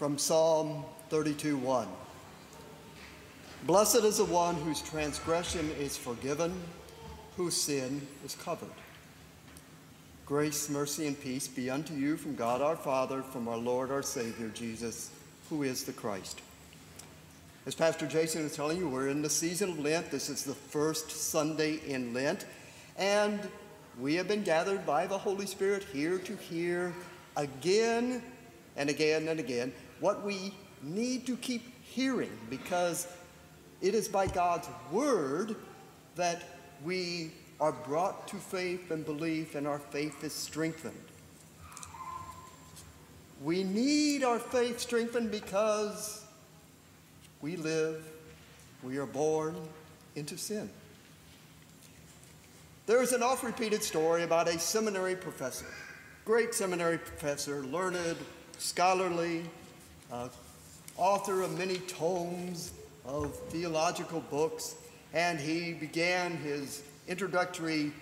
from Psalm 32:1. Blessed is the one whose transgression is forgiven, whose sin is covered. Grace, mercy, and peace be unto you from God our Father, from our Lord our Savior, Jesus, who is the Christ. As Pastor Jason was telling you, we're in the season of Lent. This is the first Sunday in Lent. And we have been gathered by the Holy Spirit here to hear again and again and again what we need to keep hearing because it is by God's word that we are brought to faith and belief, and our faith is strengthened. We need our faith strengthened because we live, we are born into sin. There is an oft repeated story about a seminary professor, great seminary professor, learned, scholarly, uh, author of many tomes of theological books, and he began his introductory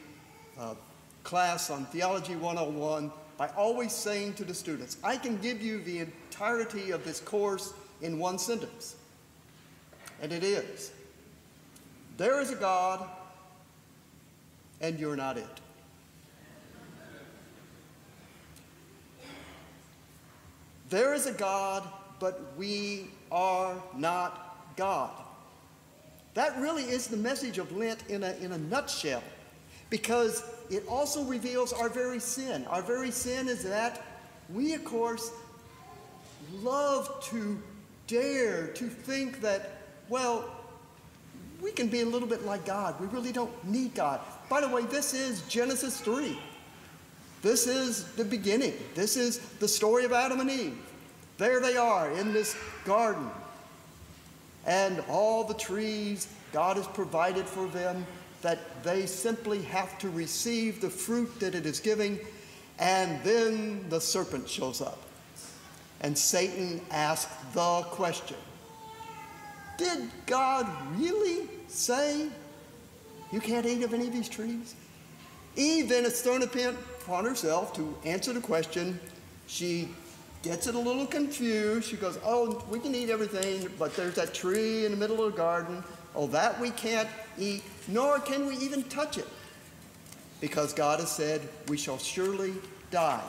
uh, class on Theology 101 by always saying to the students, I can give you the entirety of this course in one sentence. And it is There is a God and you're not it. There is a God, but we are not God. That really is the message of Lent in a, in a nutshell, because it also reveals our very sin. Our very sin is that we, of course, love to dare to think that, well, we can be a little bit like God. We really don't need God. By the way, this is Genesis 3. This is the beginning. This is the story of Adam and Eve. There they are in this garden. And all the trees God has provided for them that they simply have to receive the fruit that it is giving. And then the serpent shows up. And Satan asks the question Did God really say you can't eat of any of these trees? Eve then has thrown upon herself to answer the question. She gets it a little confused. She goes, Oh, we can eat everything, but there's that tree in the middle of the garden. Oh, that we can't eat, nor can we even touch it. Because God has said, We shall surely die.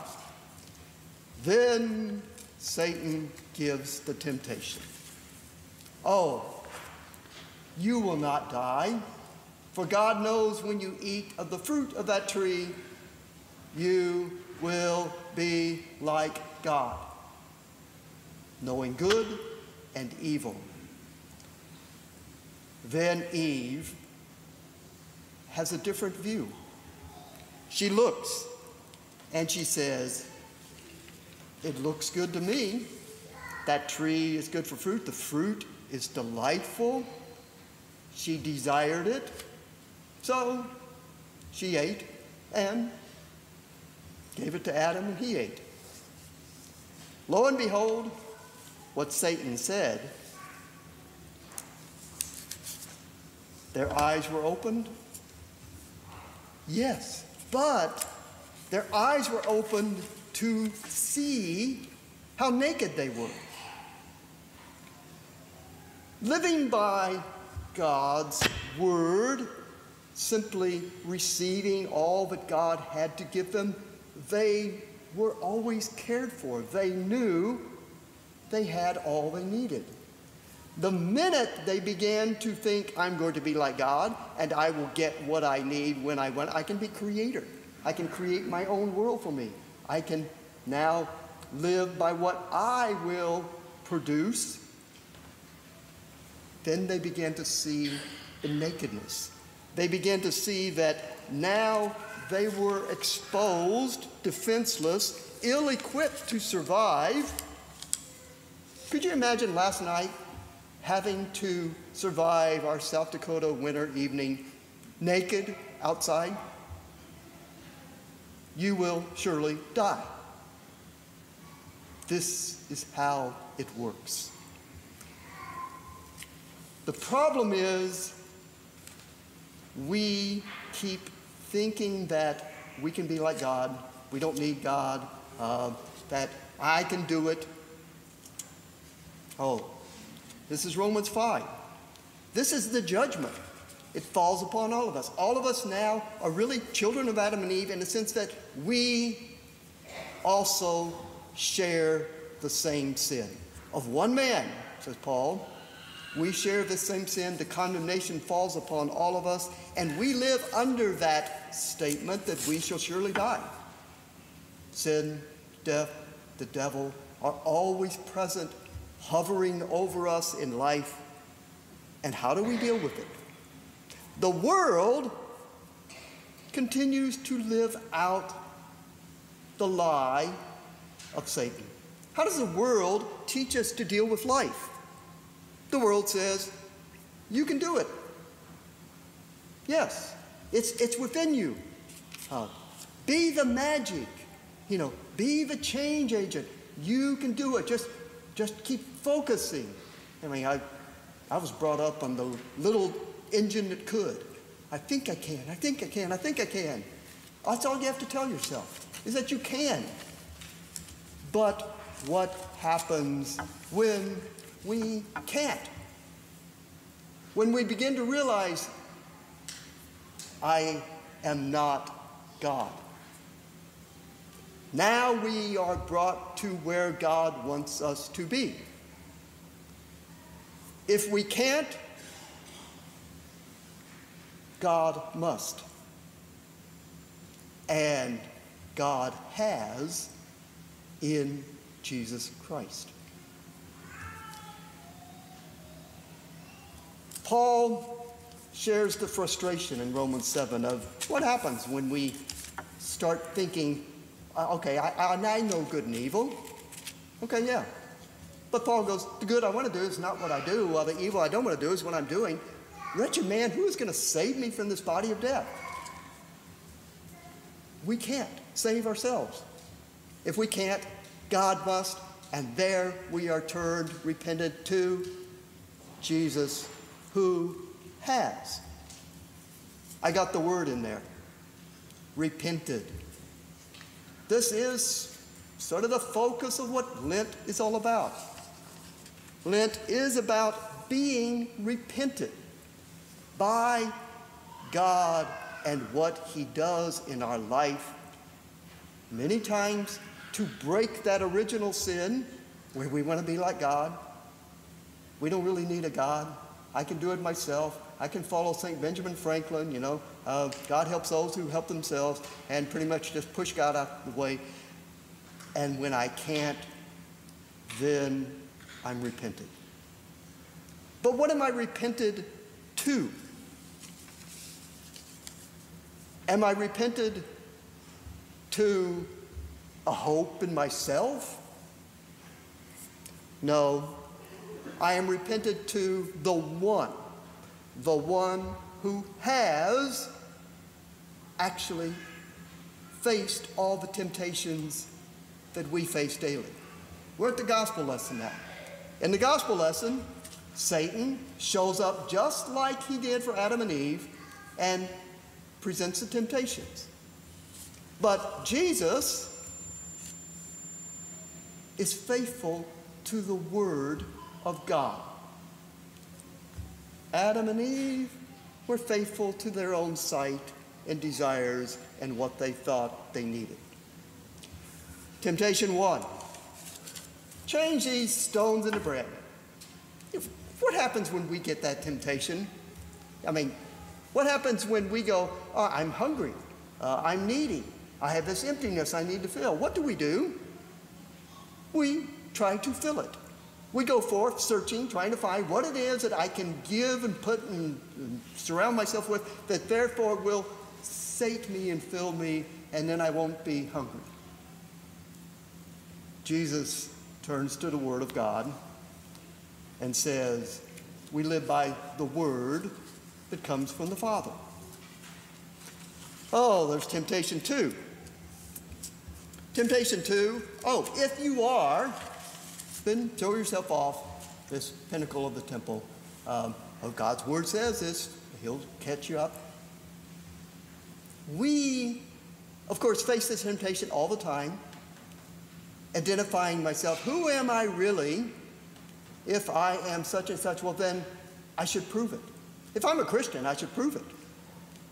Then Satan gives the temptation. Oh, you will not die. For God knows when you eat of the fruit of that tree, you will be like God, knowing good and evil. Then Eve has a different view. She looks and she says, It looks good to me. That tree is good for fruit. The fruit is delightful. She desired it. So she ate and gave it to Adam, and he ate. Lo and behold, what Satan said, their eyes were opened. Yes, but their eyes were opened to see how naked they were. Living by God's word simply receiving all that God had to give them, they were always cared for. They knew they had all they needed. The minute they began to think, I'm going to be like God and I will get what I need when I want, I can be creator. I can create my own world for me. I can now live by what I will produce. Then they began to see the nakedness they began to see that now they were exposed, defenseless, ill equipped to survive. Could you imagine last night having to survive our South Dakota winter evening naked outside? You will surely die. This is how it works. The problem is we keep thinking that we can be like God, we don't need God, uh, that I can do it. Oh, this is Romans 5. This is the judgment. It falls upon all of us. All of us now are really children of Adam and Eve in the sense that we also share the same sin. Of one man, says Paul, we share the same sin. The condemnation falls upon all of us, and we live under that statement that we shall surely die. Sin, death, the devil are always present, hovering over us in life. And how do we deal with it? The world continues to live out the lie of Satan. How does the world teach us to deal with life? The world says, you can do it. Yes, it's, it's within you. Uh, be the magic, you know, be the change agent. You can do it. Just, just keep focusing. I mean, I, I was brought up on the little engine that could. I think I can. I think I can. I think I can. That's all you have to tell yourself is that you can. But what happens when we can't? When we begin to realize, I am not God. Now we are brought to where God wants us to be. If we can't, God must. And God has in Jesus Christ. Paul shares the frustration in Romans 7 of what happens when we start thinking, uh, okay, I, I, know good and evil. Okay, yeah. But Paul goes, the good I want to do is not what I do, while the evil I don't want to do is what I'm doing. Wretched man, who is going to save me from this body of death? We can't save ourselves. If we can't, God must, and there we are turned, repented to Jesus, who has. I got the word in there repented. This is sort of the focus of what Lent is all about. Lent is about being repented by God and what He does in our life. Many times to break that original sin where we want to be like God. We don't really need a God. I can do it myself. I can follow St. Benjamin Franklin, you know. Uh, God helps those who help themselves, and pretty much just push God out of the way. And when I can't, then I'm repented. But what am I repented to? Am I repented to a hope in myself? No. I am repented to the one, the one who has actually faced all the temptations that we face daily. We're at the gospel lesson now. In the gospel lesson, Satan shows up just like he did for Adam and Eve and presents the temptations. But Jesus is faithful to the Word of God. Adam and Eve were faithful to their own sight and desires and what they thought they needed. Temptation one change these stones into bread. What happens when we get that temptation? I mean, what happens when we go, oh, I'm hungry, uh, I'm needy, I have this emptiness I need to fill? What do we do? We try to fill it. We go forth searching, trying to find what it is that I can give and put and, and surround myself with that therefore will sate me and fill me, and then I won't be hungry. Jesus turns to the Word of God and says, We live by the Word that comes from the Father. Oh, there's temptation two. Temptation two, oh, if you are, then throw yourself off this pinnacle of the temple. Um, oh, God's word says this, He'll catch you up. We, of course, face this temptation all the time, identifying myself. Who am I really if I am such and such, well, then I should prove it. If I'm a Christian, I should prove it.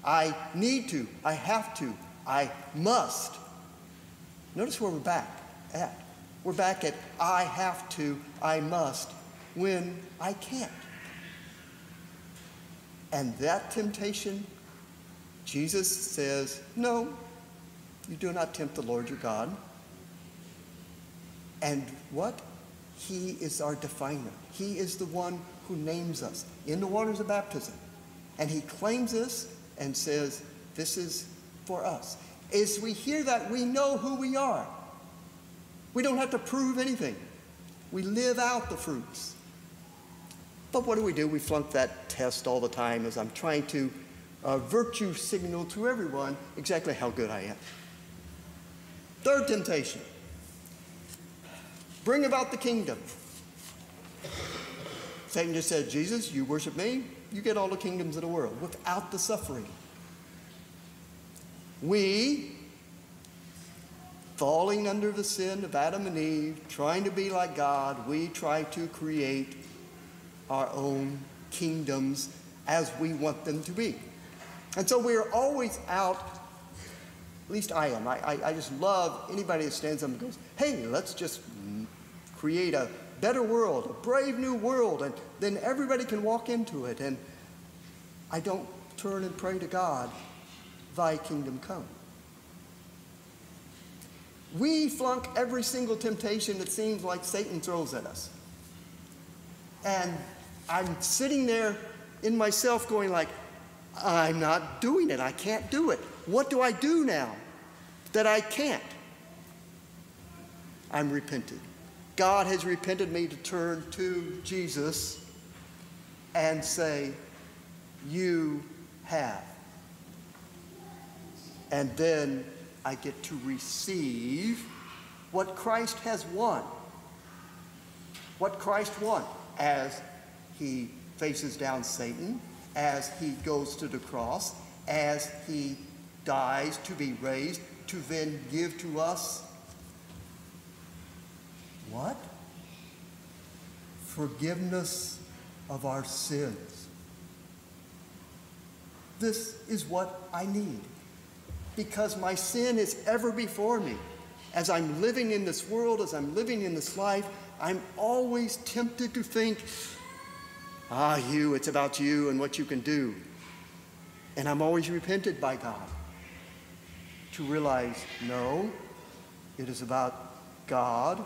I need to, I have to, I must. Notice where we're back at. We're back at I have to, I must, when I can't. And that temptation, Jesus says, no, you do not tempt the Lord your God. And what? He is our definer. He is the one who names us in the waters of baptism. And he claims us and says, This is for us. As we hear that, we know who we are. We don't have to prove anything. We live out the fruits. But what do we do? We flunk that test all the time as I'm trying to uh, virtue signal to everyone exactly how good I am. Third temptation bring about the kingdom. Satan just said, Jesus, you worship me, you get all the kingdoms of the world without the suffering. We, falling under the sin of Adam and Eve, trying to be like God, we try to create our own kingdoms as we want them to be. And so we are always out, at least I am. I, I, I just love anybody that stands up and goes, hey, let's just create a better world, a brave new world, and then everybody can walk into it. And I don't turn and pray to God, Thy kingdom come. We flunk every single temptation that seems like Satan throws at us. And I'm sitting there in myself going like, I'm not doing it. I can't do it. What do I do now that I can't? I'm repented. God has repented me to turn to Jesus and say, You have. And then I get to receive what Christ has won. What Christ won as he faces down Satan, as he goes to the cross, as he dies to be raised, to then give to us what? Forgiveness of our sins. This is what I need because my sin is ever before me. As I'm living in this world, as I'm living in this life, I'm always tempted to think, ah, you, it's about you and what you can do. And I'm always repented by God to realize, no, it is about God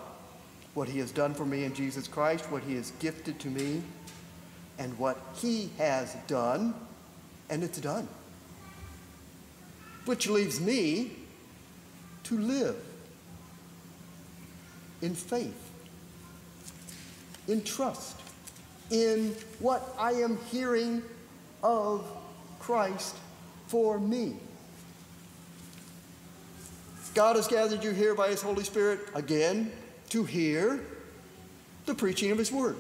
what he has done for me in Jesus Christ, what he has gifted to me, and what he has done, and it's done. Which leaves me to live in faith, in trust, in what I am hearing of Christ for me. God has gathered you here by his Holy Spirit again to hear the preaching of His Word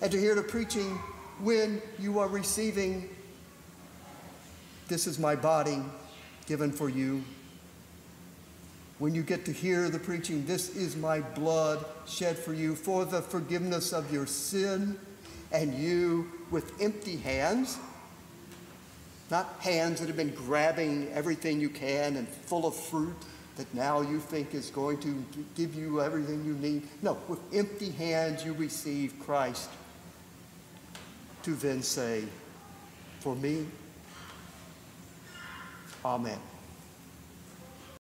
and to hear the preaching when you are receiving, This is my body given for you. When you get to hear the preaching, This is my blood shed for you for the forgiveness of your sin, and you with empty hands, not hands that have been grabbing everything you can and full of fruit that now you think is going to give you everything you need. No, with empty hands you receive Christ to then say, For me, Amen.